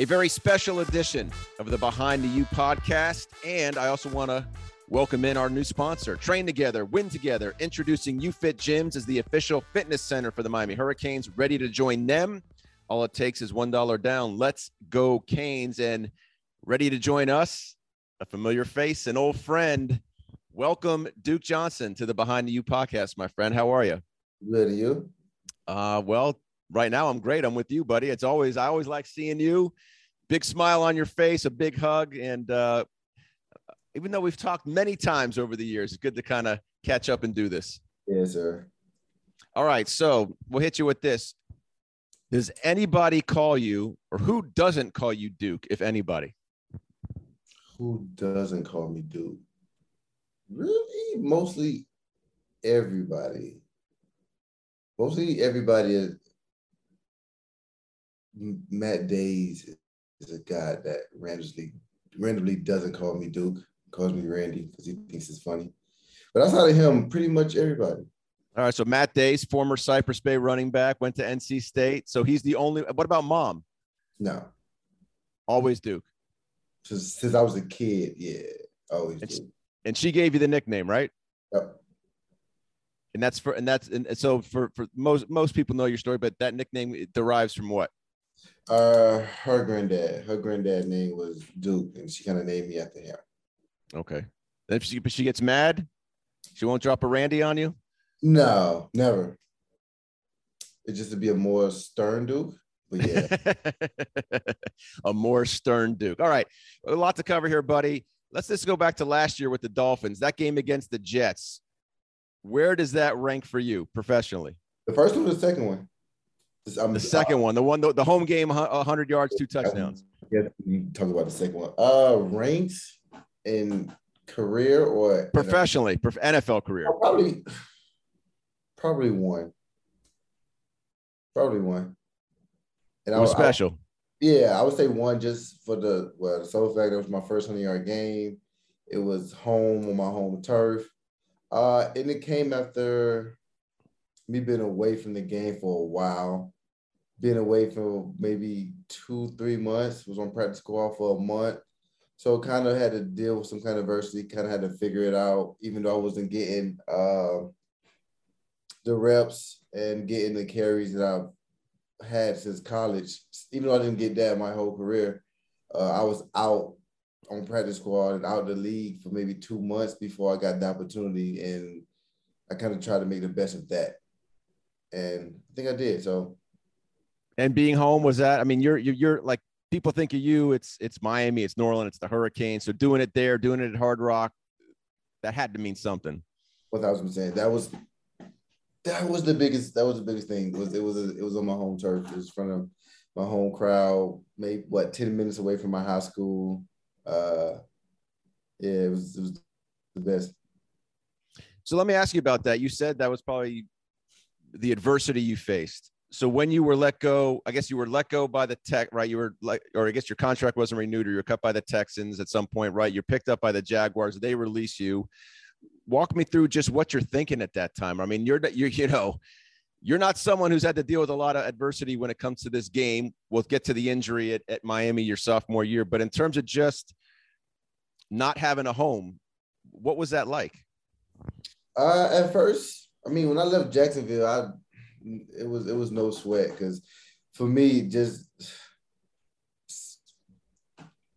a very special edition of the Behind the U podcast. And I also want to welcome in our new sponsor, Train Together, Win Together, introducing UFit Gyms as the official fitness center for the Miami Hurricanes. Ready to join them? All it takes is $1 down. Let's go, Canes. And ready to join us, a familiar face, an old friend. Welcome, Duke Johnson, to the Behind the U podcast, my friend. How are you? Good, are you? Uh, well, right now I'm great. I'm with you, buddy. It's always I always like seeing you. Big smile on your face, a big hug, and uh, even though we've talked many times over the years, it's good to kind of catch up and do this. Yes, sir. All right, so we'll hit you with this. Does anybody call you, or who doesn't call you Duke, if anybody? Who doesn't call me Duke? Really, mostly everybody. Mostly everybody is. Matt Dayes is a guy that randomly randomly doesn't call me Duke, calls me Randy because he thinks it's funny. But outside of him, pretty much everybody. All right, so Matt Dayes, former Cypress Bay running back, went to NC State. So he's the only. What about mom? No, Always Duke. since, since I was a kid, yeah, always. Duke. And she gave you the nickname, right? Yep. And that's for and that's and so for for most most people know your story, but that nickname derives from what? Uh, her granddad, her granddad name was Duke, and she kind of named me after him. Okay. If she she gets mad, she won't drop a Randy on you. No, never. It's just to be a more stern Duke. But yeah, a more stern Duke. All right, a lot to cover here, buddy. Let's just go back to last year with the Dolphins. That game against the Jets. Where does that rank for you professionally? the first one or the second one? I'm- The second one, the one, the, the home game, hu- 100 yards, two touchdowns. Yeah, you talk about the second one. Uh, ranks in career or Professionally, prof- NFL career. Probably, probably one. Probably one. And It I was I- special. Yeah, I would say one just for the well, the sole fact that was my first hundred yard game. It was home on my home turf. Uh, and it came after me being away from the game for a while. Being away for maybe two, three months, was on practice squad for a month. So kind of had to deal with some kind of adversity, kind of had to figure it out, even though I wasn't getting uh, the reps and getting the carries that I've had since college. Even though I didn't get that my whole career, uh, I was out on practice squad and out of the league for maybe two months before I got the opportunity, and I kind of tried to make the best of that, and I think I did. So And being home was that? I mean, you're you're, you're like people think of you. It's it's Miami, it's New Orleans, it's the Hurricanes. So doing it there, doing it at Hard Rock, that had to mean something. what I was saying, that was that was the biggest. That was the biggest thing. Was it was it was on my home turf. It was in front of my home crowd. Maybe what ten minutes away from my high school. Uh, yeah, it was it was the best. So let me ask you about that. You said that was probably the adversity you faced. So when you were let go, I guess you were let go by the tech, right? You were like, or I guess your contract wasn't renewed, or you're cut by the Texans at some point, right? You're picked up by the Jaguars. They release you. Walk me through just what you're thinking at that time. I mean, you're you're you know, you're not someone who's had to deal with a lot of adversity when it comes to this game. We'll get to the injury at, at Miami your sophomore year, but in terms of just not having a home, what was that like? Uh, at first, I mean, when I left Jacksonville, I it was it was no sweat because for me, just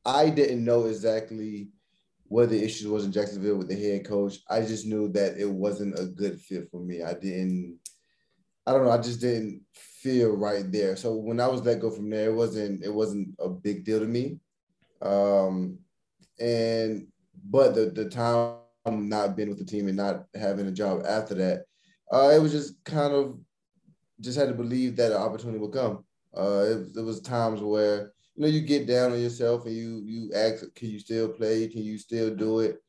I didn't know exactly what the issue was in Jacksonville with the head coach. I just knew that it wasn't a good fit for me. I didn't, I don't know, I just didn't feel right there. So when I was let go from there, it wasn't it wasn't a big deal to me. Um, and but the the time not being with the team and not having a job after that, uh, it was just kind of just had to believe that an opportunity would come. Uh, it, was times where you know you get down on yourself and you you ask, can you still play? Can you still do it?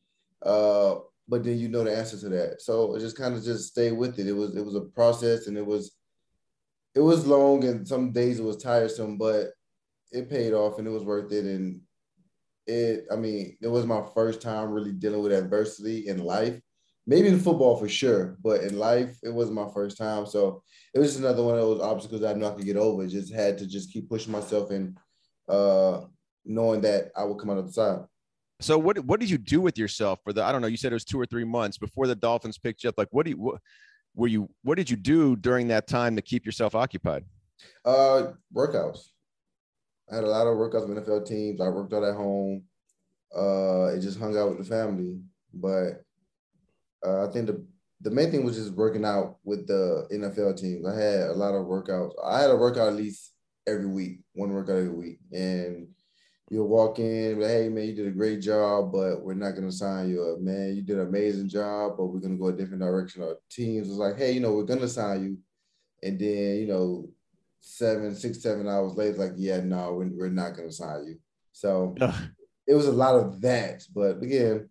Uh, but then you know the answer to that. So it just kind of just stay with it. It was it was a process and it was it was long and some days it was tiresome, but it paid off and it was worth it. And it, I mean, it was my first time really dealing with adversity in life. Maybe in football for sure, but in life, it wasn't my first time. So it was just another one of those obstacles I knew I could get over. Just had to just keep pushing myself and uh, knowing that I would come out of the side. So what what did you do with yourself for the I don't know you said it was two or three months before the Dolphins picked you up like what do you what were you what did you do during that time to keep yourself occupied? Uh, workouts. I had a lot of workouts with NFL teams. I worked out at home. Uh, it just hung out with the family. But uh, I think the the main thing was just working out with the NFL teams. I had a lot of workouts. I had a workout at least every week, one workout every week, and you'll walk in, like, hey man, you did a great job, but we're not gonna sign you up, man. You did an amazing job, but we're gonna go a different direction. Our teams was like, hey, you know, we're gonna sign you, and then you know, seven, six, seven hours later, like, yeah, no, we're, we're not gonna sign you. So it was a lot of that, but again,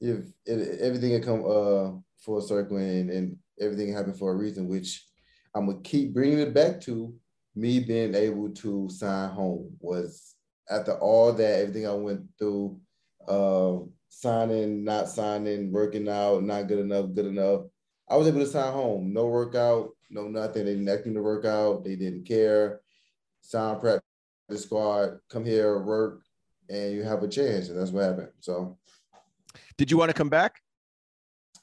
if everything had come uh full circle and, and everything happened for a reason, which I'm gonna keep bringing it back to me being able to sign home was after all that, everything I went through, uh, signing, not signing, working out, not good enough, good enough. I was able to sign home. No workout, no nothing. They didn't ask me to work out. They didn't care. Sign prep the squad, come here, work, and you have a chance. And that's what happened. So did you want to come back?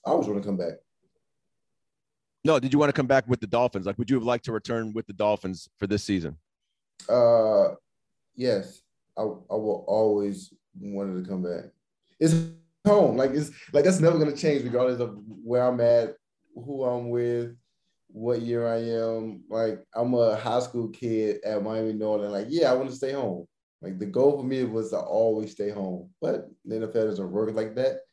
I always want to come back. No, did you want to come back with the Dolphins? Like, would you have liked to return with the Dolphins for this season? Uh, yes. I, I will always wanted to come back. It's home. Like it's like that's never gonna change regardless of where I'm at, who I'm with, what year I am. Like I'm a high school kid at Miami Norland. Like, yeah, I want to stay home. Like the goal for me was to always stay home. But the NFL doesn't work like that.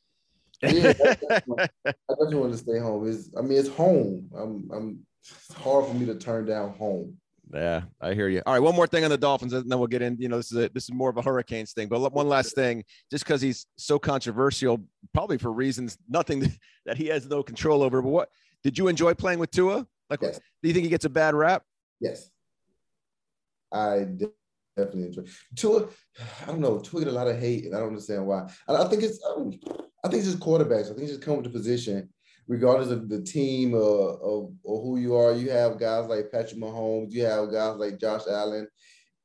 Yeah, I just want to stay home. It's, I mean, it's home. I'm, I'm. It's hard for me to turn down home. Yeah, I hear you. All right, one more thing on the Dolphins, and then we'll get in. You know, this is a, this is more of a Hurricanes thing, but one last thing, just because he's so controversial, probably for reasons nothing that he has no control over. But what did you enjoy playing with Tua? Like, yes. do you think he gets a bad rap? Yes, I definitely enjoy Tua. I don't know. Tua get a lot of hate, and I don't understand why. I, I think it's um, I think it's just quarterbacks. I think it's just come with the position regardless of the team or, or, or who you are, you have guys like Patrick Mahomes, you have guys like Josh Allen,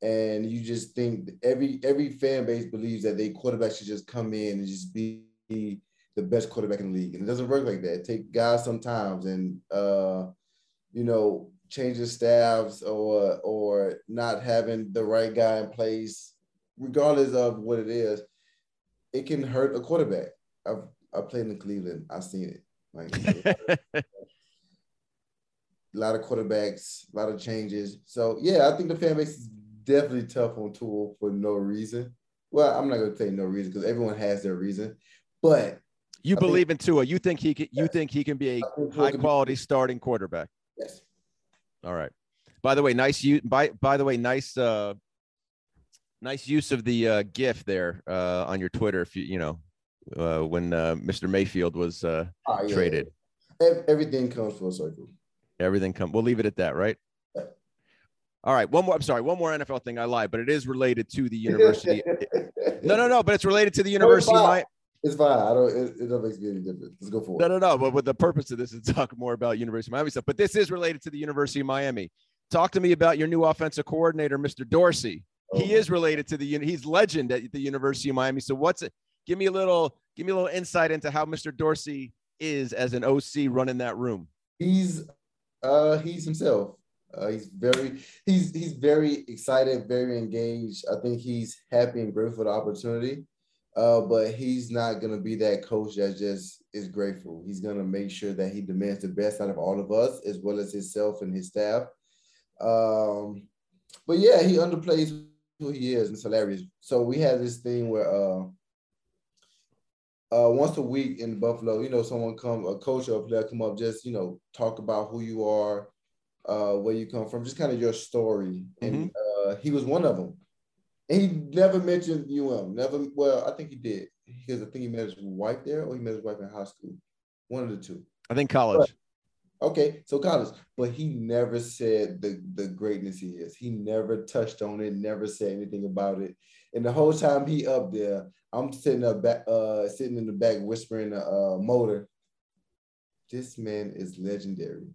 and you just think every every fan base believes that they quarterback should just come in and just be the best quarterback in the league, and it doesn't work like that. Take guys sometimes, and uh, you know, change the staffs or or not having the right guy in place, regardless of what it is, it can hurt a quarterback. I've I played in Cleveland. I've seen it. Like a lot of quarterbacks, a lot of changes. So yeah, I think the fan base is definitely tough on Tua for no reason. Well, I'm not gonna say no reason because everyone has their reason, but you I believe think, in Tua. You think he can. You think he can be a high quality be, starting quarterback. Yes. All right. By the way, nice you. By by the way, nice. uh Nice use of the uh, GIF there uh, on your Twitter. If you you know uh, when uh, Mr. Mayfield was uh, ah, yeah. traded. Everything comes full circle. Everything come. We'll leave it at that, right? All right. One more. I'm sorry. One more NFL thing. I lied, but it is related to the university. no, no, no. But it's related to the University of Miami. It's fine. I don't. It, it doesn't make me any difference. Let's go for it. No, no, no. But, but the purpose of this is to talk more about University of Miami stuff. But this is related to the University of Miami. Talk to me about your new offensive coordinator, Mr. Dorsey. Oh. He is related to the. He's legend at the University of Miami. So what's it? Give me a little give me a little insight into how Mr. Dorsey is as an OC running that room. He's uh he's himself. Uh, he's very he's he's very excited, very engaged. I think he's happy and grateful for the opportunity. Uh, but he's not gonna be that coach that just is grateful. He's gonna make sure that he demands the best out of all of us, as well as himself and his staff. Um, but yeah, he underplays who he is, and it's hilarious. So we have this thing where uh, uh, once a week in Buffalo, you know, someone come, a coach or a player come up, just, you know, talk about who you are, uh, where you come from, just kind of your story. And mm-hmm. uh, he was one of them. And he never mentioned UM, never, well, I think he did. Because I think he met his wife there or he met his wife in high school. One of the two. I think college. But, okay, so college. But he never said the, the greatness he is. He never touched on it, never said anything about it. And the whole time he up there, I'm sitting up back, uh, sitting in the back whispering the uh, motor. This man is legendary.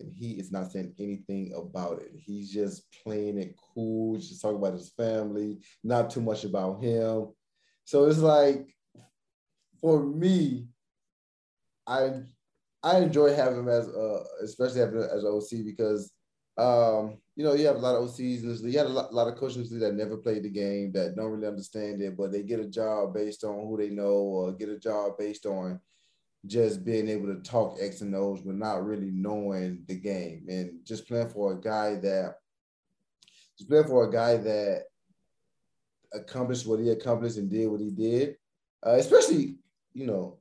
And he is not saying anything about it. He's just playing it cool, just talking about his family, not too much about him. So it's like for me, I I enjoy having him as uh especially having as OC because um you know you have a lot of OCs you had a lot, a lot of coaches that never played the game that don't really understand it but they get a job based on who they know or get a job based on just being able to talk X and O's but not really knowing the game and just playing for a guy that just playing for a guy that accomplished what he accomplished and did what he did, uh, especially you know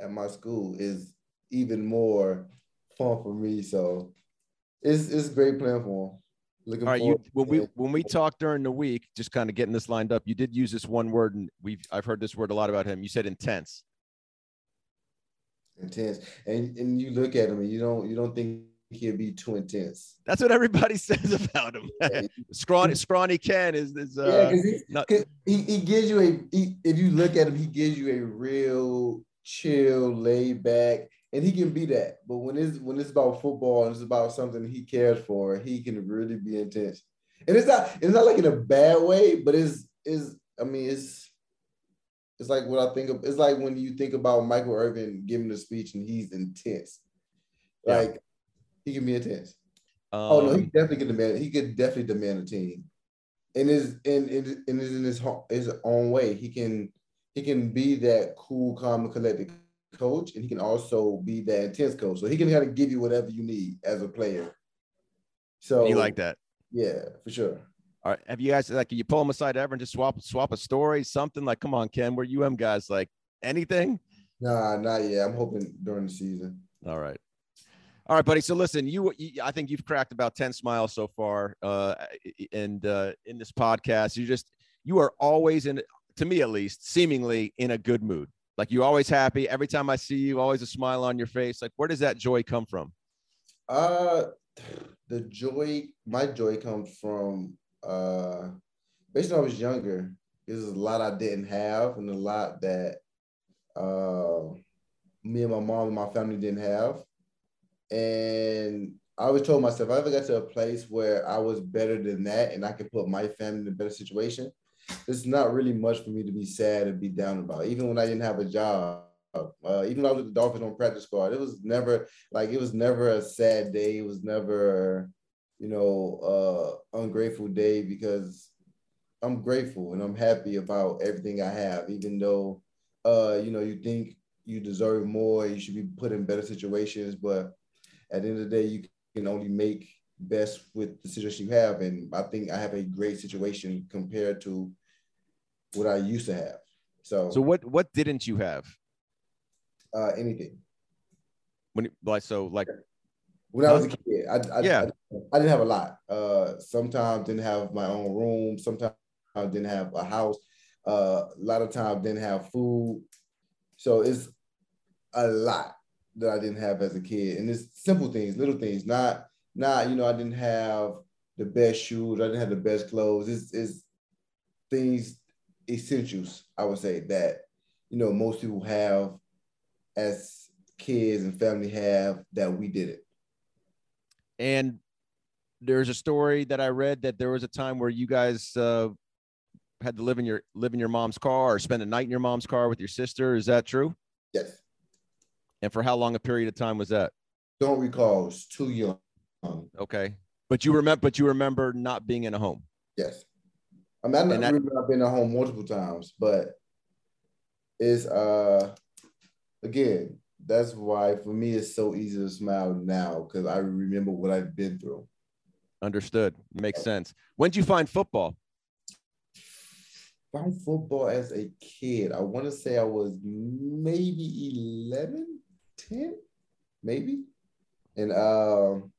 at my school is even more fun for me. So it's it's great playing for him. Looking All right, you, when we when we talked during the week, just kind of getting this lined up, you did use this one word, and we've I've heard this word a lot about him. You said intense intense. And and you look at him and you don't you don't think he'll be too intense. That's what everybody says about him. scrawny, scrawny Ken is, is uh, yeah, he, not... he, he gives you a he, if you look at him, he gives you a real chill, laid back, and he can be that. But when it's when it's about football and it's about something he cares for, he can really be intense. And it's not it's not like in a bad way, but it's is I mean it's it's like what I think of. It's like when you think about Michael Irvin giving a speech and he's intense. Like yeah. he can be intense. Um, oh no, he um, definitely could demand. He could definitely demand a team. and his in in, in his in his, his own way, he can he can be that cool, calm, collected coach, and he can also be that intense coach. So he can kind of give you whatever you need as a player. So you like that? Yeah, for sure. Right, have you guys like can you pull them aside ever and just swap swap a story, something like, come on, Ken, we're UM guys, like anything? Nah, not yet. I'm hoping during the season. All right. All right, buddy. So listen, you, I think you've cracked about 10 smiles so far. Uh, and uh, in this podcast, you just, you are always in, to me at least, seemingly in a good mood. Like you always happy. Every time I see you, always a smile on your face. Like, where does that joy come from? Uh, the joy, my joy comes from uh, basically, when I was younger, there's a lot I didn't have and a lot that uh, me and my mom and my family didn't have. And I always told myself, I ever got to a place where I was better than that and I could put my family in a better situation, it's not really much for me to be sad and be down about. Even when I didn't have a job, uh, even when I was with the Dolphins on practice squad, it was never like it was never a sad day. It was never you know, uh, ungrateful day because I'm grateful and I'm happy about everything I have, even though, uh, you know, you think you deserve more, you should be put in better situations, but at the end of the day, you can only make best with the situation you have. And I think I have a great situation compared to what I used to have. So, so what what didn't you have? Uh, anything. When like so like when I was a kid. I, I yeah. I, I, didn't have a lot. Uh, sometimes didn't have my own room. Sometimes didn't have a house. Uh, a lot of times didn't have food. So it's a lot that I didn't have as a kid, and it's simple things, little things. Not not you know I didn't have the best shoes. I didn't have the best clothes. It's, it's things essentials I would say that you know most people have as kids and family have that we did it. And there's a story that I read that there was a time where you guys uh, had to live in your live in your mom's car or spend a night in your mom's car with your sister. Is that true? Yes. And for how long a period of time was that? Don't recall. It's too young. Okay, but you remember, but you remember not being in a home. Yes. I mean, I that, remember I've been at home multiple times, but it's uh again that's why for me it's so easy to smile now because I remember what I've been through. Understood. Makes sense. When did you find football? Find football as a kid. I want to say I was maybe 11, 10, maybe. And um,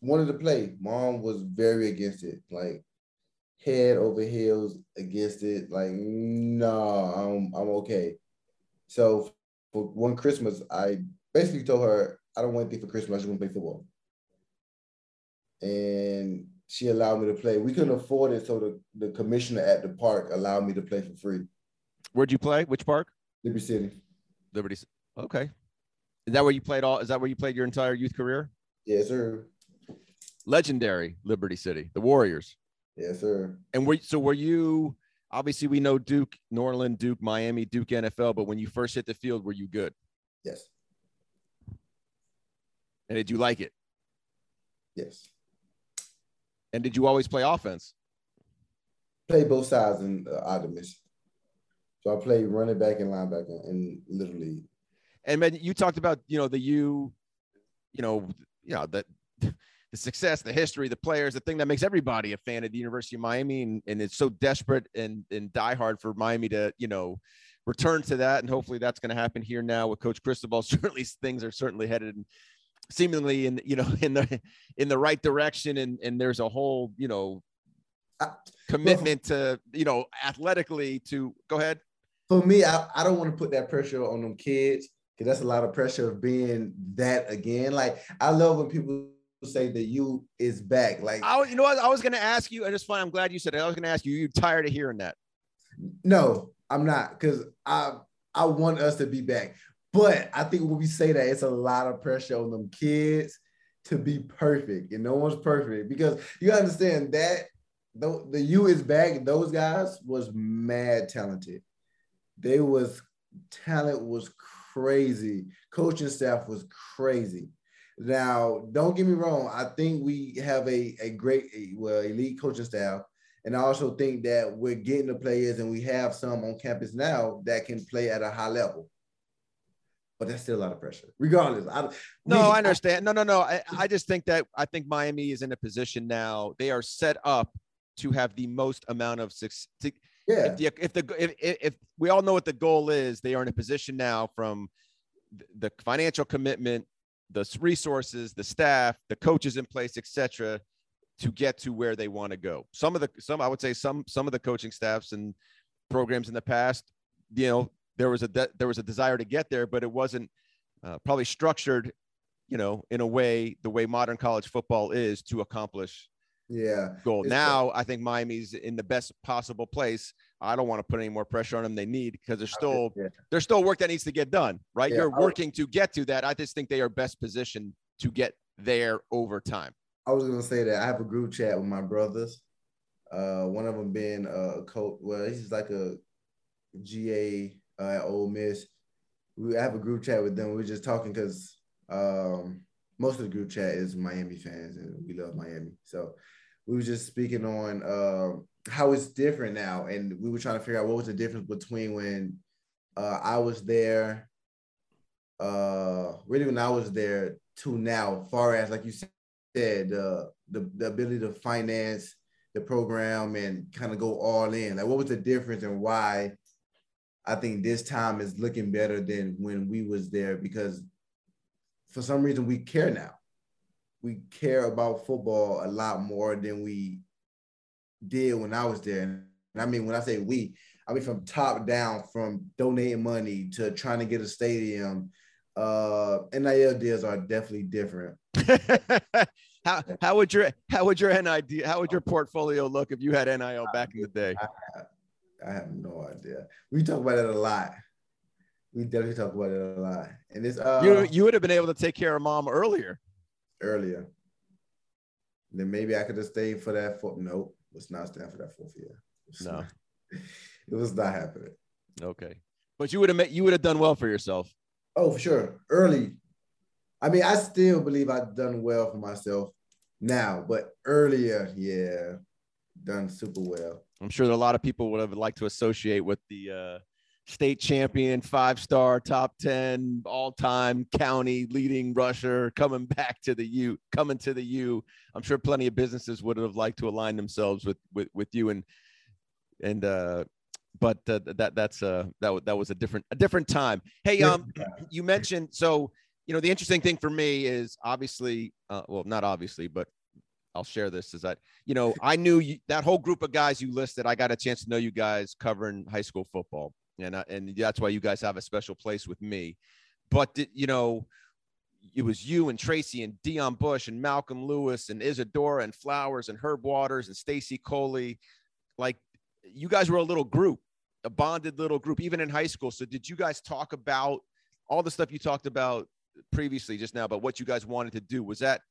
wanted to play. Mom was very against it, like head over heels against it. Like, no, I'm I'm okay. So for one Christmas, I basically told her I don't want anything for Christmas. I just want to play football. And she allowed me to play. We couldn't afford it, so the, the commissioner at the park allowed me to play for free. Where'd you play? Which park? Liberty City. Liberty. Okay. Is that where you played all? Is that where you played your entire youth career? Yes, sir. Legendary Liberty City, the Warriors. Yes, sir. And were so were you? Obviously, we know Duke, Norland, Duke, Miami, Duke, NFL. But when you first hit the field, were you good? Yes. And did you like it? Yes. And did you always play offense? Play both sides in uh, out of mission. So I played running back and linebacker in Little League. And man, you talked about you know the you, you know, you know that the success, the history, the players, the thing that makes everybody a fan of the University of Miami, and, and it's so desperate and and diehard for Miami to you know return to that, and hopefully that's going to happen here now with Coach Cristobal. Certainly, things are certainly headed seemingly in you know in the in the right direction, and and there's a whole you know commitment to you know athletically to go ahead. For me, I, I don't want to put that pressure on them kids because that's a lot of pressure of being that again. Like I love when people say that you is back. Like I, you know what, I was going to ask you, and it's fine. I'm glad you said it. I was going to ask you. You tired of hearing that? No, I'm not, because I I want us to be back. But I think when we say that, it's a lot of pressure on them kids to be perfect, and no one's perfect because you understand that the, the U is back. Those guys was mad talented. They was talent was crazy. Coaching staff was crazy. Now, don't get me wrong. I think we have a, a great, well, elite coaching staff. And I also think that we're getting the players and we have some on campus now that can play at a high level. But that's still a lot of pressure, regardless. I, no, we, I understand. No, no, no. I, I just think that I think Miami is in a position now. They are set up to have the most amount of success. Yeah. If the, if the if, if we all know what the goal is, they are in a position now from the financial commitment the resources, the staff, the coaches in place, etc., to get to where they want to go. Some of the some I would say some some of the coaching staffs and programs in the past, you know, there was a de- there was a desire to get there, but it wasn't uh, probably structured, you know, in a way the way modern college football is to accomplish yeah goal. Now I think Miami's in the best possible place. I don't want to put any more pressure on them. They need because there's still yeah. there's still work that needs to get done. Right, yeah, you're working to get to that. I just think they are best positioned to get there over time. I was gonna say that I have a group chat with my brothers. Uh, one of them being a coach. Well, he's like a GA uh, at Ole Miss. We have a group chat with them. We are just talking because um, most of the group chat is Miami fans, and we love Miami. So we were just speaking on uh, how it's different now, and we were trying to figure out what was the difference between when uh, I was there, uh, really when I was there to now, far as like you said, uh, the the ability to finance the program and kind of go all in. Like, what was the difference and why? I think this time is looking better than when we was there because for some reason we care now we care about football a lot more than we did when I was there. And I mean, when I say we, I mean from top down, from donating money to trying to get a stadium. Uh, NIL deals are definitely different. how how would your how would your NIL how would your portfolio look if you had NIL back in the day? I have, I have no idea. We talk about it a lot. We definitely talk about it a lot. And it's uh you you would have been able to take care of mom earlier earlier. Then maybe I could have stayed for that fourth. Nope, was not staying for that fourth year. It no, not, it was not happening. Okay, but you would have met. You would have done well for yourself. Oh, for sure. Early. I mean, I still believe I've done well for myself now, but earlier, yeah, done super well. I'm sure that a lot of people would have liked to associate with the uh, state champion, five star, top 10, all time county leading rusher coming back to the U, coming to the U. I'm sure plenty of businesses would have liked to align themselves with, with, with you. And, and, uh, but uh, that that's uh that that was a different a different time. Hey, um, you mentioned so you know the interesting thing for me is obviously uh, well not obviously but I'll share this is that you know I knew you, that whole group of guys you listed. I got a chance to know you guys covering high school football and uh, and that's why you guys have a special place with me. But you know, it was you and Tracy and Deon Bush and Malcolm Lewis and Isadora and Flowers and Herb Waters and Stacy Coley. Like you guys were a little group, a bonded little group, even in high school. So did you guys talk about all the stuff you talked about previously just now about what you guys wanted to do? Was that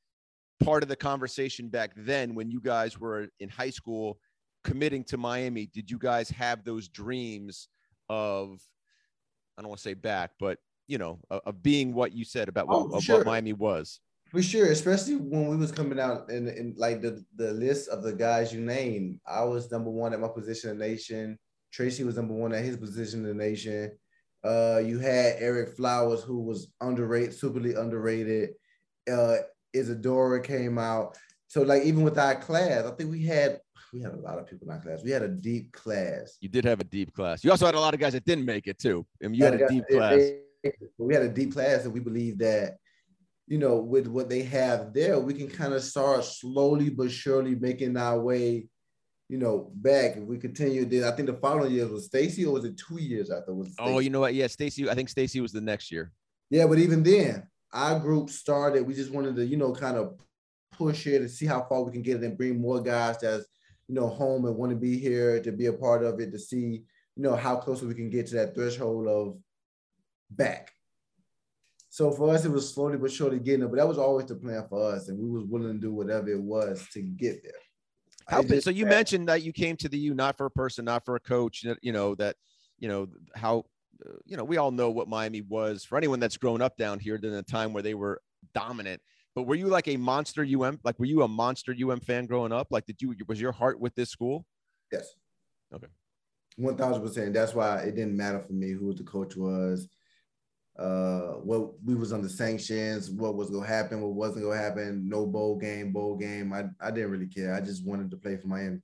part of the conversation back then when you guys were in high school committing to Miami? Did you guys have those dreams of, I don't want to say back, but you know, of, of being what you said about what, Oh, sure. what Miami was? For sure, especially when we was coming out in, in like the, the list of the guys you named. I was number one at my position in the nation. Tracy was number one at his position in the nation. Uh, you had Eric Flowers, who was underrated, superly underrated. Uh, Isadora came out. So like even with our class, I think we had we had a lot of people in our class. We had a deep class. You did have a deep class. You also had a lot of guys that didn't make it too. I mean, you had a deep it- class. it- we had a deep class, and we believe that, you know, with what they have there, we can kind of start slowly but surely making our way, you know, back. If we continue, then I think the following year was Stacy, or was it two years after? Was Oh, you know what? Yeah, Stacy. I think Stacy was the next year. yeah, but even then, our group started. We just wanted to, you know, kind of push it and see how far we can get it and bring more guys that's, you know, home and want to be here to be a part of it to see, you know, how close we can get to that threshold of back. So for us, it was slowly but surely getting it, but that was always the plan for us, and we was willing to do whatever it was to get there. How so you mentioned that you came to the U not for a person, not for a coach. You know that you know how uh, you know we all know what Miami was for anyone that's grown up down here. During a time where they were dominant. But were you like a monster UM? Like were you a monster UM fan growing up? Like did you was your heart with this school? Yes. Okay. One thousand percent. That's why it didn't matter for me who the coach was, uh, what we was under sanctions, what was gonna happen, what wasn't gonna happen. No bowl game, bowl game. I, I didn't really care. I just wanted to play for Miami.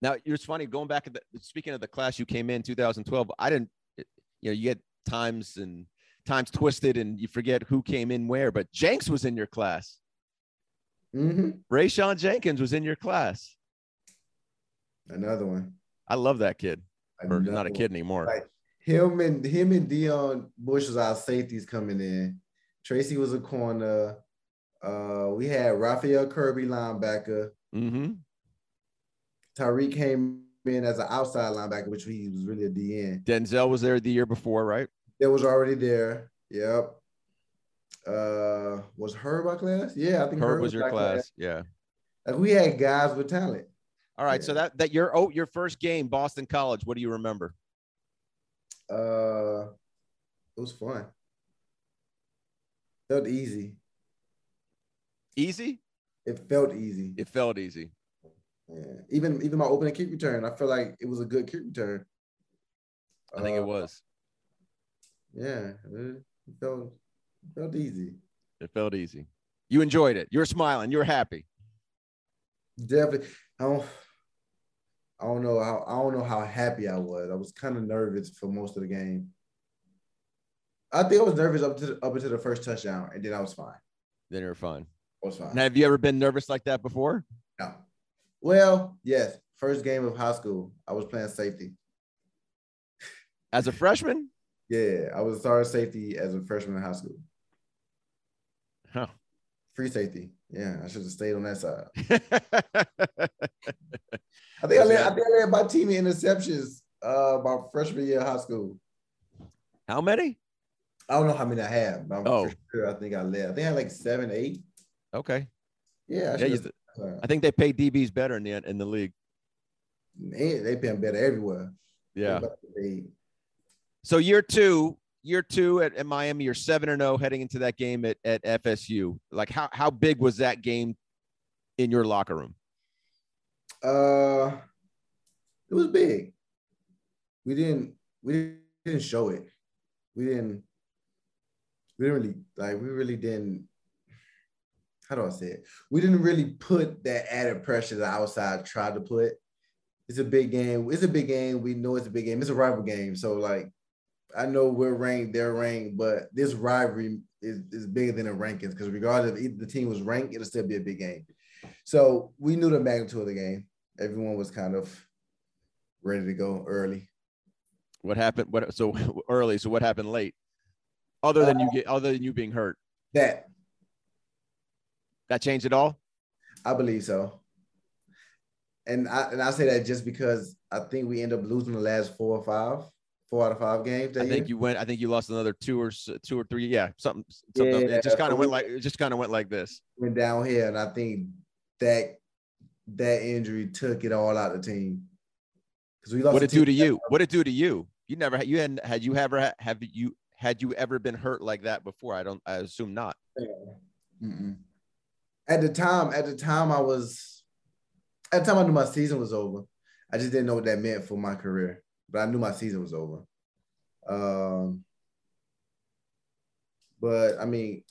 Now it's funny going back at the speaking of the class you came in 2012. I didn't, you know, you get times and times twisted and you forget who came in where. But Jenks was in your class. Mm-hmm. Rayshawn Jenkins was in your class. Another one. I love that kid. Or not a one. kid anymore. Right. Him and him and Deon Bush was our safeties coming in. Tracy was a corner. Uh, we had Raphael Kirby linebacker. Mm-hmm. Tyreek came in as an outside linebacker, which he was really a DN. Denzel was there the year before, right? That was already there. Yep. Uh, was Herb our class? Yeah, I think Herb was your our class. Yeah. Like we had guys with talent. All right. So that that your oh your first game, Boston College. What do you remember? Uh, it was fun. Felt easy. Easy. It felt easy. It felt easy. Yeah. Even even my opening kick return, I feel like it was a good kick return. I think it Uh, was. Yeah, it felt it felt easy. It felt easy. You enjoyed it. You were smiling. You were happy. Definitely. I don't. I don't know how. I don't know how happy I was. I was kind of nervous for most of the game. I think I was nervous up to the, up until the first touchdown, and then I was fine. Then you're fine. I was fine. And have you ever been nervous like that before? No. Well, yes. First game of high school, I was playing safety. As a freshman? Yeah, I was a starting safety as a freshman in high school. Huh. Free safety. Yeah, I should have stayed on that side. I think I led. I think I led my team in interceptions uh my freshman year of high school. How many? I don't know how many I have, but I'm Oh. sure I think I led. I think I had like seven, eight. Okay. Yeah, I Yeah. I think they pay DBs better in the in the league. They, they pay 'em better everywhere. Yeah. They- So year two, year two at, at Miami, you're seven and zero heading into that game at, at FSU. Like how how big was that game in your locker room? Uh, it was big. We didn't we didn't show it. We didn't we didn't really like we really didn't how do I say it? We didn't really put that added pressure that outside tried to put. It's a big game. It's a big game. We know it's a big game. It's a rival game. So like I know we're ranked, they're ranked, but this rivalry is, is bigger than the rankings because regardless if the team was ranked, it'll still be a big game. So we knew the magnitude of the game. Everyone was kind of ready to go early. What happened? What so early? So what happened late? Other than you uh, get other than you being hurt, That that changed it all. I believe so. And I and I say that just because I think we end up losing the last four or five. Four out of five games. I That think you went. I think you lost another two or two or three. Yeah, something. something Yeah, it just kind of went like it just kind of went like this. went down here, and I think that that injury took it all out of the team. Because we lost. What it do to you? What it do to you? You never had. You hadn't had you ever ha- have you had you ever been hurt like that before? I don't. I assume not. Mm-mm. At the time, at the time, I was. At the time, I knew my season was over. I just didn't know what that meant for my career, but I knew my season was over. Um, but I mean,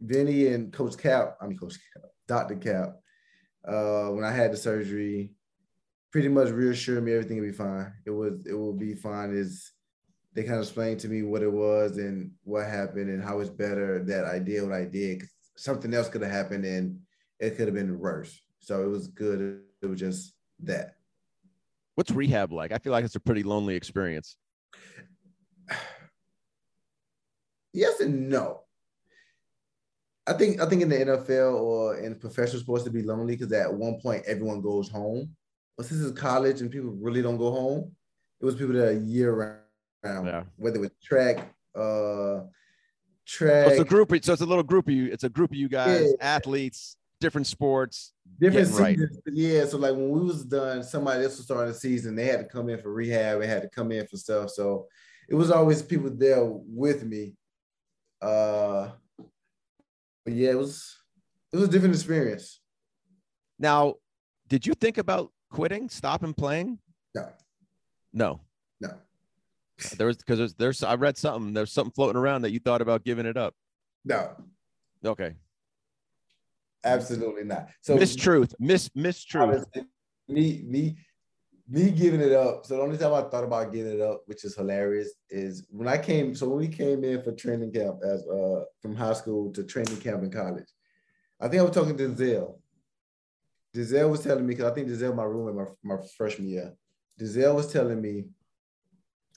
Vinny and Coach Cap, I mean Coach Cap, Doctor Cap, uh, when I had the surgery, pretty much reassured me everything would be fine. It was it will be fine. Is they kind of explained to me what it was and what happened and how it's better that I did what I did. Something else could have happened and it could have been worse. So it was good. It was just that. What's rehab like? I feel like it's a pretty lonely experience. Yes and no. I think I think in the NFL or in professional sports to be lonely because at one point everyone goes home. But since it's college and people really don't go home, it was people that are year round. Yeah. Whether it was track, uh So track, it's a group. So it's a little group of you. It's a group of you guys, Yeah. athletes, different sports. different getting right. Yeah. So like when we was done, somebody else was starting the season, they had to come in for rehab, they had to come in for stuff. So it was always people there with me. Uh but yeah, it was it was a different experience. Now, did you think about quitting, stopping playing? No. No. No. There was because there's there's I read something. There's something floating around that you thought about giving it up. No, Okay. Absolutely not. So Miss Truth. Miss Miss Truth. me me me giving it up. So the only time I thought about giving it up, which is hilarious, is when I came. So when we came in for training camp as uh from high school to training camp in college, I think I was talking to Denzel. Denzel was telling me because I think Denzel my roommate my, my freshman year. Denzel was telling me,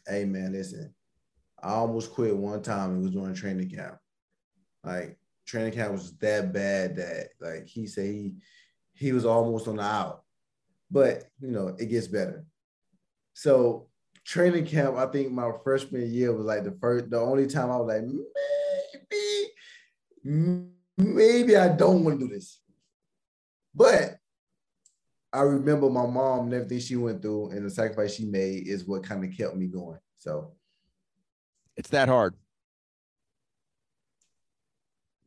"Hey man, listen, I almost quit one time. It was during training camp. Like training camp was that bad that like he said he he was almost on the out. But you know, it gets better. So training camp, I think my freshman year was like the first, the only time I was like, maybe, maybe I don't want to do this. But I remember my mom and everything she went through and the sacrifice she made is what kind of kept me going. So It's that hard.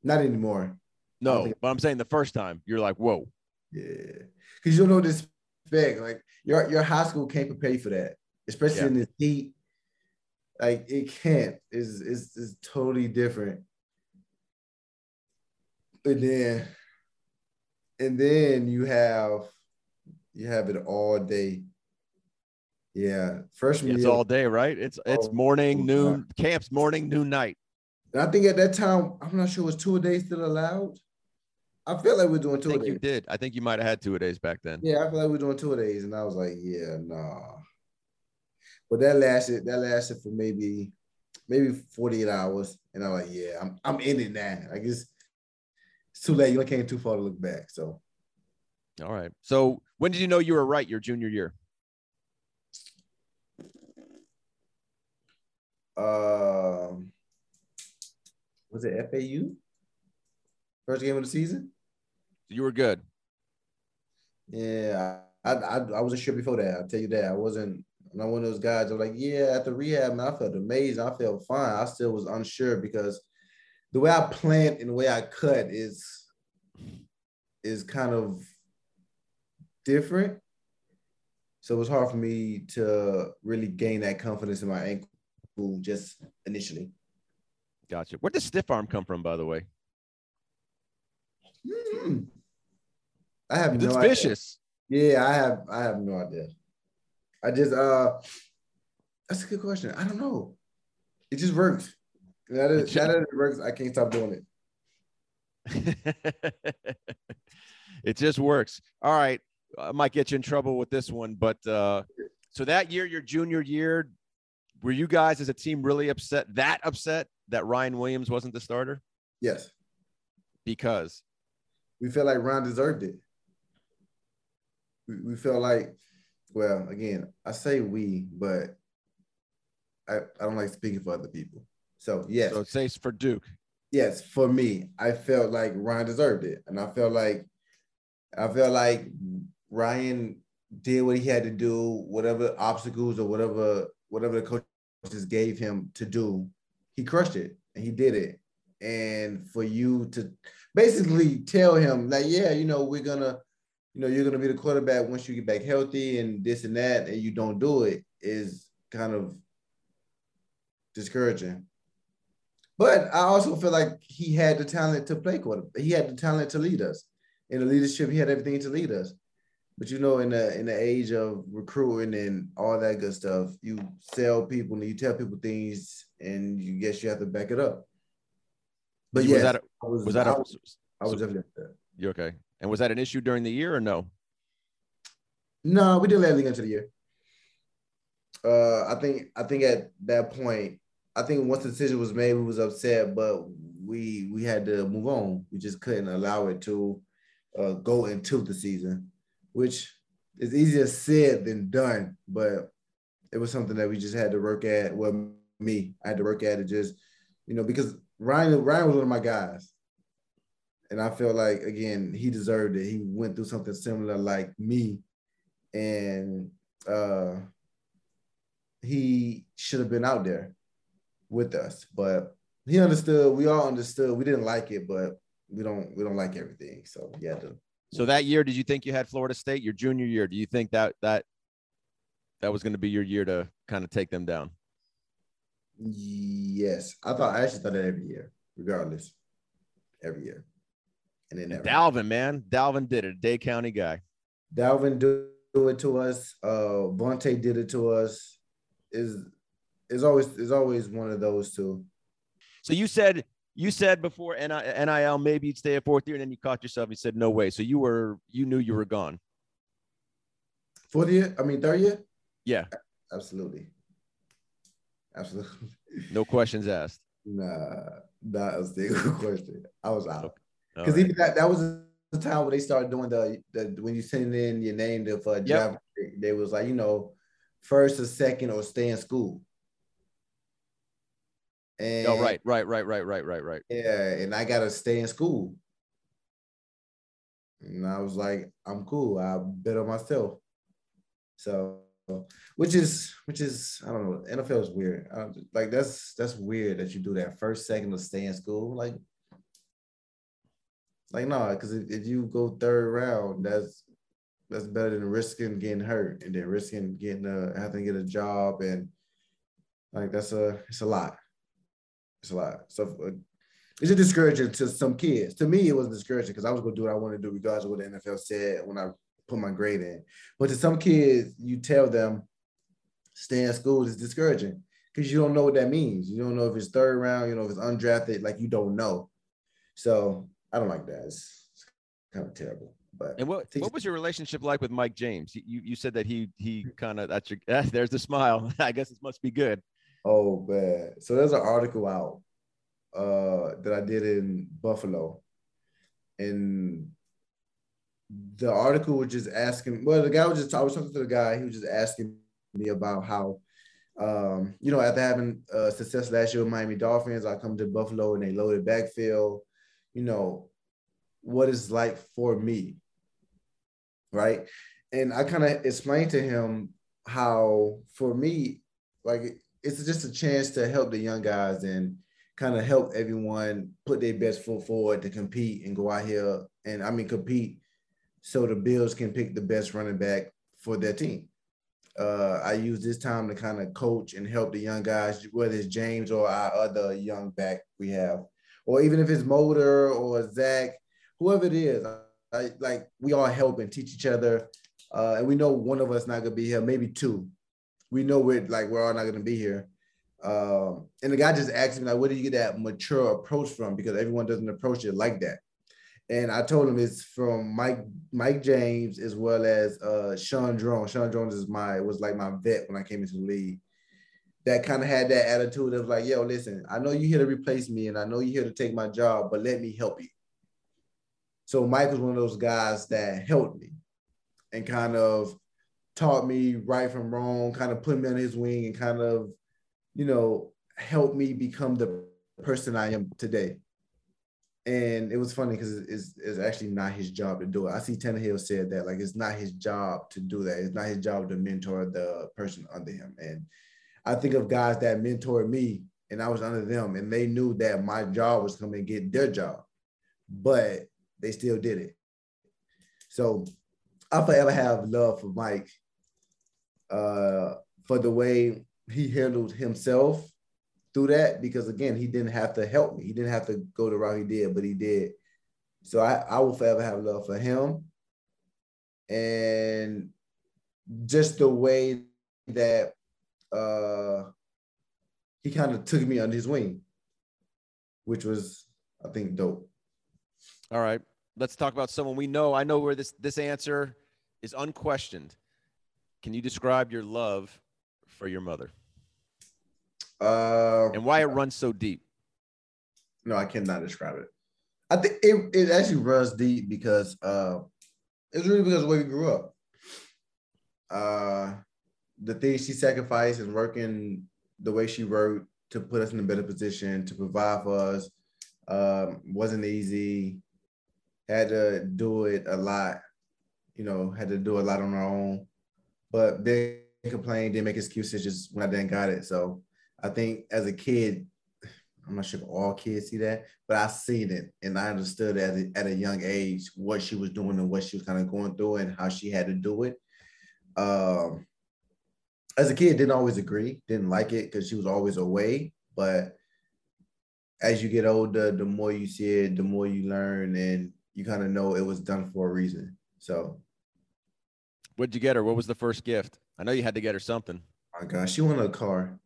Not anymore. No, but I'm saying the first time you're like, whoa. Yeah, because you don't know this expect. Like your your high school can't prepare you for that, especially Yeah. in this heat. Like it can't. Is is is totally different. And then, and then you have you have it all day. Yeah, freshman It's year. all day, right? It's it's Oh, morning, oh, noon, camps, morning, noon, night. And I think at that time, I'm not sure was two a day still allowed. I feel like we're doing I two a think you did. I think you might have had two a days back then. Yeah, I feel like we're doing two a days, and I was like, yeah, nah. But that lasted. That lasted for maybe, maybe forty eight hours, and I'm like, yeah, I'm I'm in it now. Like it's, it's too late. You came too far to look back. So All right. So when did you know you were right your junior year? um, was it FAU? First game of the season. You were good. Yeah, I I, I wasn't sure before that. I'll tell you that. I wasn't I'm not one of those guys were like, yeah, after rehab, man, I felt amazing. I felt fine. I still was unsure because the way I plant and the way I cut is is kind of different. So it was hard for me to really gain that confidence in my ankle just initially. Gotcha. Where did stiff arm come from, by the way? Hmm. I have It's no idea. vicious. Yeah, I have I have no idea. I just uh that's a good question. I don't know. It just works. That, It that it works, I can't stop doing it. it just works. All right. I might get you in trouble with this one, but uh, so that year, your junior year, were you guys as a team really upset, that upset that Ryan Williams wasn't the starter? Yes. Because We felt like Ron deserved it. We, we felt like, well, again, I say we, but I, I don't like speaking for other people. So yes. So it says for Duke. Yes, for me, I felt like Ryan deserved it, and I felt like I felt like Ryan did what he had to do, whatever obstacles or whatever whatever the coaches gave him to do, he crushed it and he did it. And for you to basically tell him like, yeah, you know, we're gonna, you know, you're gonna be the quarterback once you get back healthy and this and that, and you don't do it is kind of discouraging. But I also feel like he had the talent to play quarterback. He had the talent to lead us. In the leadership, he had everything to lead us. But you know, in the in the age of recruiting and all that good stuff, you sell people and you tell people things, and you guess you have to back it up. But yeah, was that a, was, was, that I a, was, I was definitely upset. You okay? And was that an issue during the year or no? No, we didn't let it into the year. Uh, I think I think at that point, I think once the decision was made, we was upset, but we we had to move on. We just couldn't allow it to uh, go into the season which is easier said than done, but it was something that we just had to work at. Well, me, I had to work at it just, you know, because Ryan, Ryan was one of my guys. And I feel like again, he deserved it. He went through something similar like me. And uh he should have been out there with us. But he understood, we all understood. We didn't like it, but we don't we don't like everything. So to so that year, did you think you had Florida State your junior year? Do you think that that that was going to be your year to kind of take them down? Yes, I thought I actually thought that every year, regardless, every year. And then Dalvin, man, Dalvin did it. Day County guy. Dalvin do, do it to us. Uh, Vontae did it to us. Is is always is always one of those two. So you said you said before NIL maybe you'd stay a fourth year, and then you caught yourself. You said no way. So you were you knew you were gone. Fourth year? I mean third year? Yeah. Absolutely. Absolutely. No questions asked. Nah, not a single question. I was out because right. even that that was the time when they started doing the, the when you send in your name to for a job, yep. they was like you know first or second or stay in school. Oh, and oh, right, right, right, right, right, right, right. Yeah, and I gotta stay in school. And I was like, I'm cool. I bet on myself. So, which is, which is, I don't know. NFL is weird. like that's that's weird that you do that first second to stay in school. Like, like no, because if, if you go third round, that's that's better than risking getting hurt and then risking getting a having to get a job and like that's a it's a lot. It's a lot. So uh, it's just discouraging to some kids. To me, it was discouraging because I was going to do what I wanted to do regardless of what the NFL said when I put my grade in. But to some kids, you tell them stay in school is discouraging because you don't know what that means. You don't know if it's third round, you know, if it's undrafted, like you don't know. So I don't like that. It's, it's kind of terrible. But and what what was your relationship like with Mike James? You you said that he he kind of that's your there's the smile. I guess it must be good. Oh, bad. So there's an article out uh, that I did in Buffalo. And the article was just asking, well, the guy was just, I was talking to the guy, he was just asking me about how, um, you know, after having uh, success last year with Miami Dolphins, I come to Buffalo and they loaded backfield, you know, what it's like for me, right? And I kind of explained to him how, for me, like it's just a chance to help the young guys and kind of help everyone put their best foot forward to compete and go out here and I mean compete so the Bills can pick the best running back for their team. Uh, I use this time to kind of coach and help the young guys, whether it's James or our other young back we have, or even if it's Motor or Zach, whoever it is. I, like we all help and teach each other, uh, and we know one of us not gonna be here, maybe two, we know we're like we're all not gonna be here. Um, and the guy just asked me like, where do you get that mature approach from? Because everyone doesn't approach it like that. And I told him it's from Mike Mike James as well as uh, Shaun Draughn. Shaun Draughn is my was like my vet when I came into the league. That kind of had that attitude of like, yo, listen, I know you're here to replace me, and I know you're here to take my job, but let me help you. So Mike was one of those guys that helped me and kind of taught me right from wrong, kind of put me on his wing and kind of you know, helped me become the person I am today. And it was funny because it's, it's actually not his job to do it. I see Tannehill said that like it's not his job to do that. It's not his job to mentor the person under him. And I think of guys that mentored me and I was under them and they knew that my job was coming and get their job, but they still did it. So I forever have love for Mike uh, for the way he handled himself through that because again, he didn't have to help me. He didn't have to go the route he did, but he did. So I, I will forever have love for him. And just the way that uh he kind of took me under his wing, which was, I think, dope. All right. Let's talk about someone we know. I know where this this answer is unquestioned. Can you describe your love for your mother? Uh, and why it runs so deep? No, I cannot describe it. I think it, it actually runs deep because uh, it's really because of the way we grew up. Uh, the things she sacrificed and working the way she worked to put us in a better position to provide for us um, wasn't easy. Had to do it a lot, you know, had to do a lot on our own. But they complain, didn't make excuses just when I didn't got it. So I think as a kid, I'm not sure if all kids see that, but I seen it and I understood at a, at a young age what she was doing and what she was kind of going through and how she had to do it. Um, as a kid, didn't always agree, didn't like it because she was always away. But as you get older, the more you see it, the more you learn, and you kind of know it was done for a reason. So, what'd you get her? What was the first gift? I know you had to get her something. Oh my gosh, she wanted a car.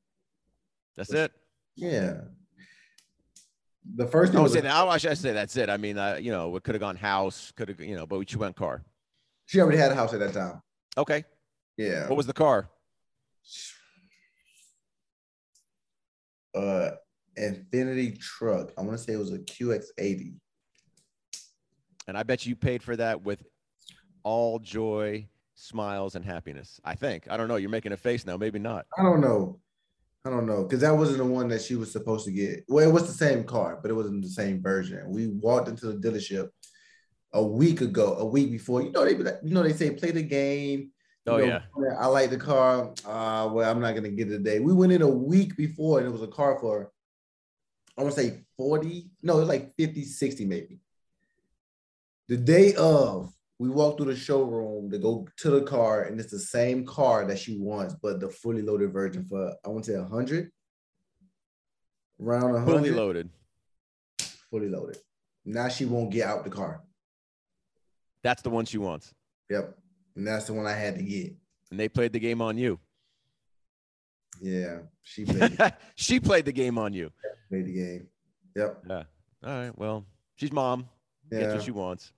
That's it. Yeah. The first. Thing I was saying, I should say that's it. I mean, uh, you know, it could have gone house, could have, you know, but she went car. She already had a house at that time. Okay. Yeah. What was the car? Uh, Infiniti truck. I want to say it was a QX80. And I bet you paid for that with all joy, smiles, and happiness. I think. I don't know. You're making a face now. Maybe not. I don't know. I don't know because that wasn't the one that she was supposed to get. Well, it was the same car, but it wasn't the same version. We walked into the dealership a week ago, a week before. You know they, you know they say play the game. Oh know, yeah. I like the car. Uh, well, I'm not gonna get it today. We went in a week before, and it was a car for I want to say 40. No, it was like 50, 60 maybe. The day of, we walk through the showroom to go to the car, and it's the same car that she wants, but the fully loaded version for I want to say 100. Around 100. Fully loaded. Fully loaded. Now she won't get out the car. That's the one she wants. Yep. And that's the one I had to get. And they played the game on you. Yeah, she played. she played the game on you. Played the game. Yep. Yeah. All right. Well, she's mom. Yeah. Gets what she wants.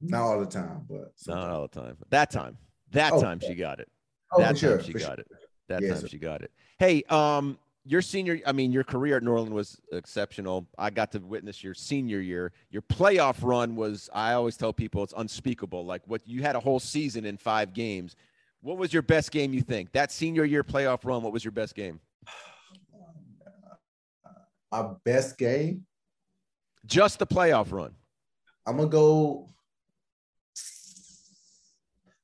Not all the time, but sometimes. not all the time. That time. That oh, time she got it. Oh, that time sure, she got sure. it. That time she got it. Hey, um, your senior, I mean, your career at Norland was exceptional. I got to witness your senior year. Your playoff run was, I always tell people, it's unspeakable. Like what you had a whole season in five games. What was your best game, you think? That senior year playoff run, what was your best game? Our best game? Just the playoff run. I'm gonna go.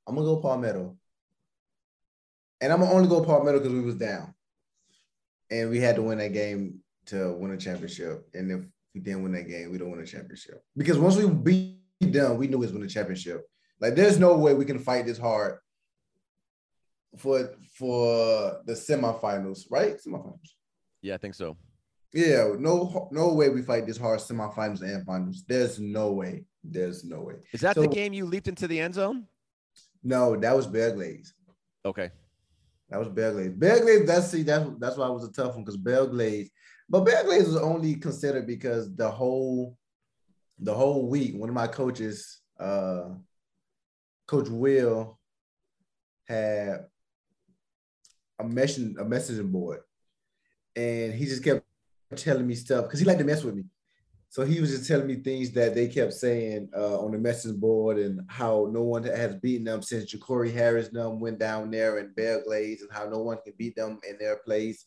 I'm gonna go Palmetto. And I'm gonna only go Palmetto because we was down. And we had to win that game to win a championship. And if we didn't win that game, we don't win a championship. Because once we beat them, we knew it was win a championship. Like there's no way we can fight this hard for for the semifinals, right? Semifinals. Yeah, I think so. Yeah, no, no way we fight this hard semifinals and finals. There's no way. There's no way. Is that so, the game you leaped into the end zone? No, that was Bear Glaze. Okay. That was Bear Glaze. Bear Glaze, that's see, that's that's why it was a tough one because Bear Glaze, but Bear Glaze was only considered because the whole the whole week, one of my coaches, uh Coach Will, had a messaging a messaging board, and he just kept telling me stuff because he liked to mess with me. So he was just telling me things that they kept saying uh, on the message board and how no one has beaten them since Jacory Harris them went down there in Bear Glaze and how no one can beat them in their place.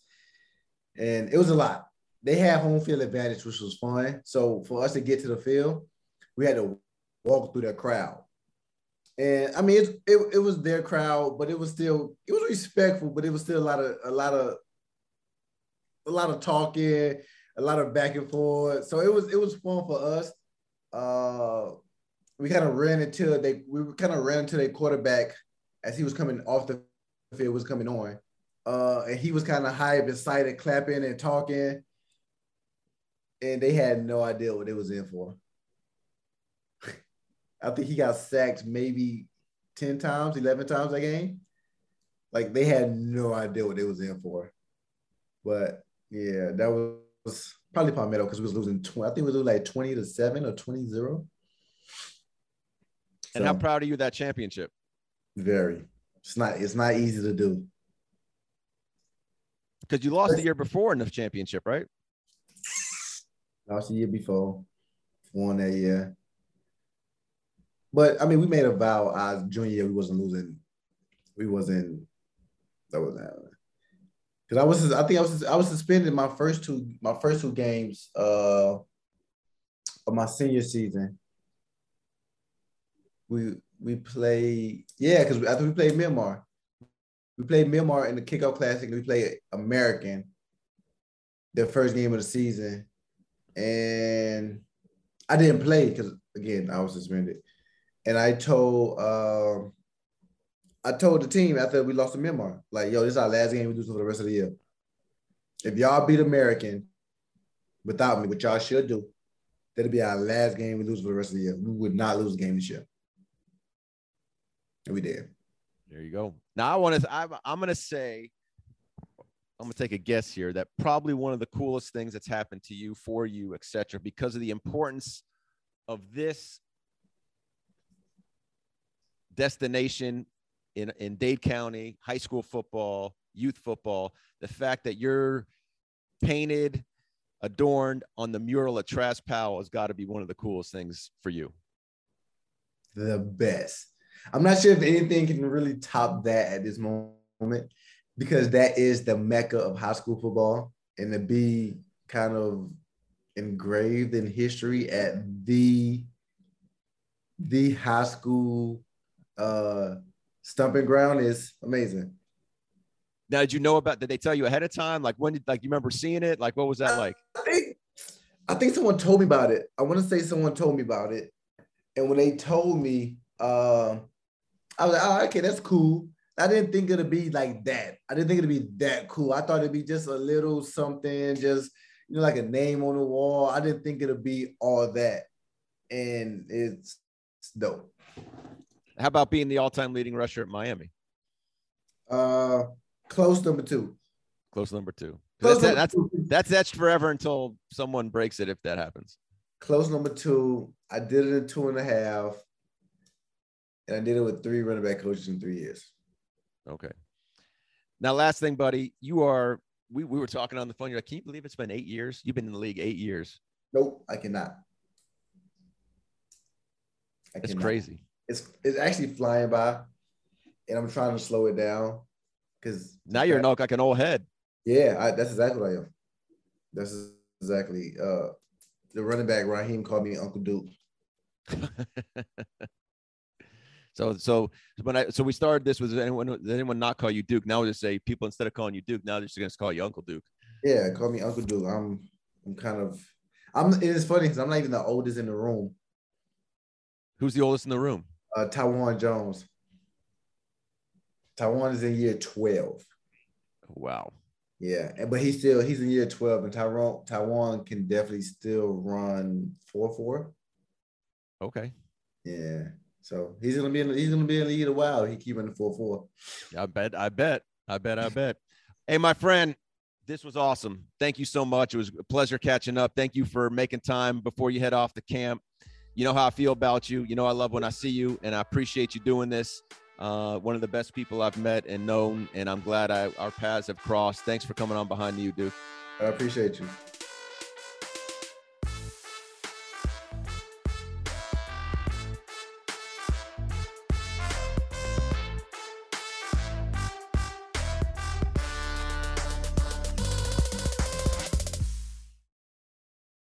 and it was a lot. They had home field advantage, which was fun. So for us to get to the field, we had to walk through that crowd. And I mean, it, it, it was their crowd, but it was still it was respectful, but it was still a lot of a lot of a lot of talking, a lot of back and forth. So it was it was fun for us. Uh, we kind of ran into they we kind of ran into their quarterback as he was coming off the field was coming on, uh, and he was kind of hype, excited, clapping and talking, and they had no idea what they was in for. I think he got sacked maybe ten times, eleven times that game. Like they had no idea what they was in for, but yeah, that was probably Palmetto because we was losing. 20, I think we was like twenty to seven or 20-0. And so, how proud are you of that championship? Very. It's not. It's not easy to do. Because you lost the year before in the championship, right? Lost the year before. Won that year. But I mean, we made a vow as junior year we wasn't losing. We wasn't. That wasn't Because I was, I think I was, I was suspended my first two, my first two games uh, of my senior season. We we played yeah because after we played Miramar, we played Miramar in the kickoff classic. We played American, the first game of the season, and I didn't play because again I was suspended, and I told um, I told the team after we lost to Miramar like yo this is our last game we do for the rest of the year. If y'all beat American without me, which y'all should do, that'll be our last game we lose for the rest of the year. We would not lose a game this year. And we did. There you go. Now I want to. I'm, I'm going to say. I'm going to take a guess here that probably one of the coolest things that's happened to you, for you, etc., because of the importance of this destination in in Dade County, high school football, youth football. The fact that you're painted, adorned on the mural at Traz Powell has got to be one of the coolest things for you. The best. I'm not sure if anything can really top that at this moment because that is the mecca of high school football and to be kind of engraved in history at the the high school uh stumping ground is amazing. Now, did you know about? Did they tell you ahead of time? Like when did like you remember seeing it? Like what was that like? I think, I think someone told me about it. I want to say someone told me about it, and when they told me, uh, I was like, oh, okay, that's cool. I didn't think it'd be like that. I didn't think it'd be that cool. I thought it'd be just a little something, just you know, like a name on the wall. I didn't think it'd be all that, and it's, it's dope. How about being the all-time leading rusher at Miami? Uh, close number two. Close number two. Close that's, number that's, two. that's etched forever until someone breaks it. If that happens. Close number two. I did it in two and a half and I did it with three running back coaches in three years. Okay. Now, last thing, buddy, you are. We, we were talking on the phone. You're like, can you believe it's been eight years? You've been in the league eight years. Nope, I cannot. I it's cannot. crazy. It's it's actually flying by, and I'm trying to slow it down because now you're not like an old head. Yeah, I, that's exactly what I am. That's exactly. Uh, the running back Raheem called me Uncle Duke. So so when I so we started this was anyone did anyone not call you Duke? Now we just say people instead of calling you Duke, now they're just gonna call you Uncle Duke. Yeah, call me Uncle Duke. I'm I'm kind of I'm it is funny because I'm not even the oldest in the room. Who's the oldest in the room? Uh Taiwan Jones. Taiwan is in year 12. Wow. Yeah, but he's still he's in year 12, and Taiwan Taiwan can definitely still run 4-4. Okay. Yeah. So he's gonna be in, he's gonna be in the lead a while. He keep running four four. I bet. I bet. I bet. I bet. hey, my friend, this was awesome. Thank you so much. It was a pleasure catching up. Thank you for making time before you head off to camp. You know how I feel about you. You know I love when I see you, and I appreciate you doing this. Uh, one of the best people I've met and known, and I'm glad I, our paths have crossed. Thanks for coming on behind you, Duke. I appreciate you.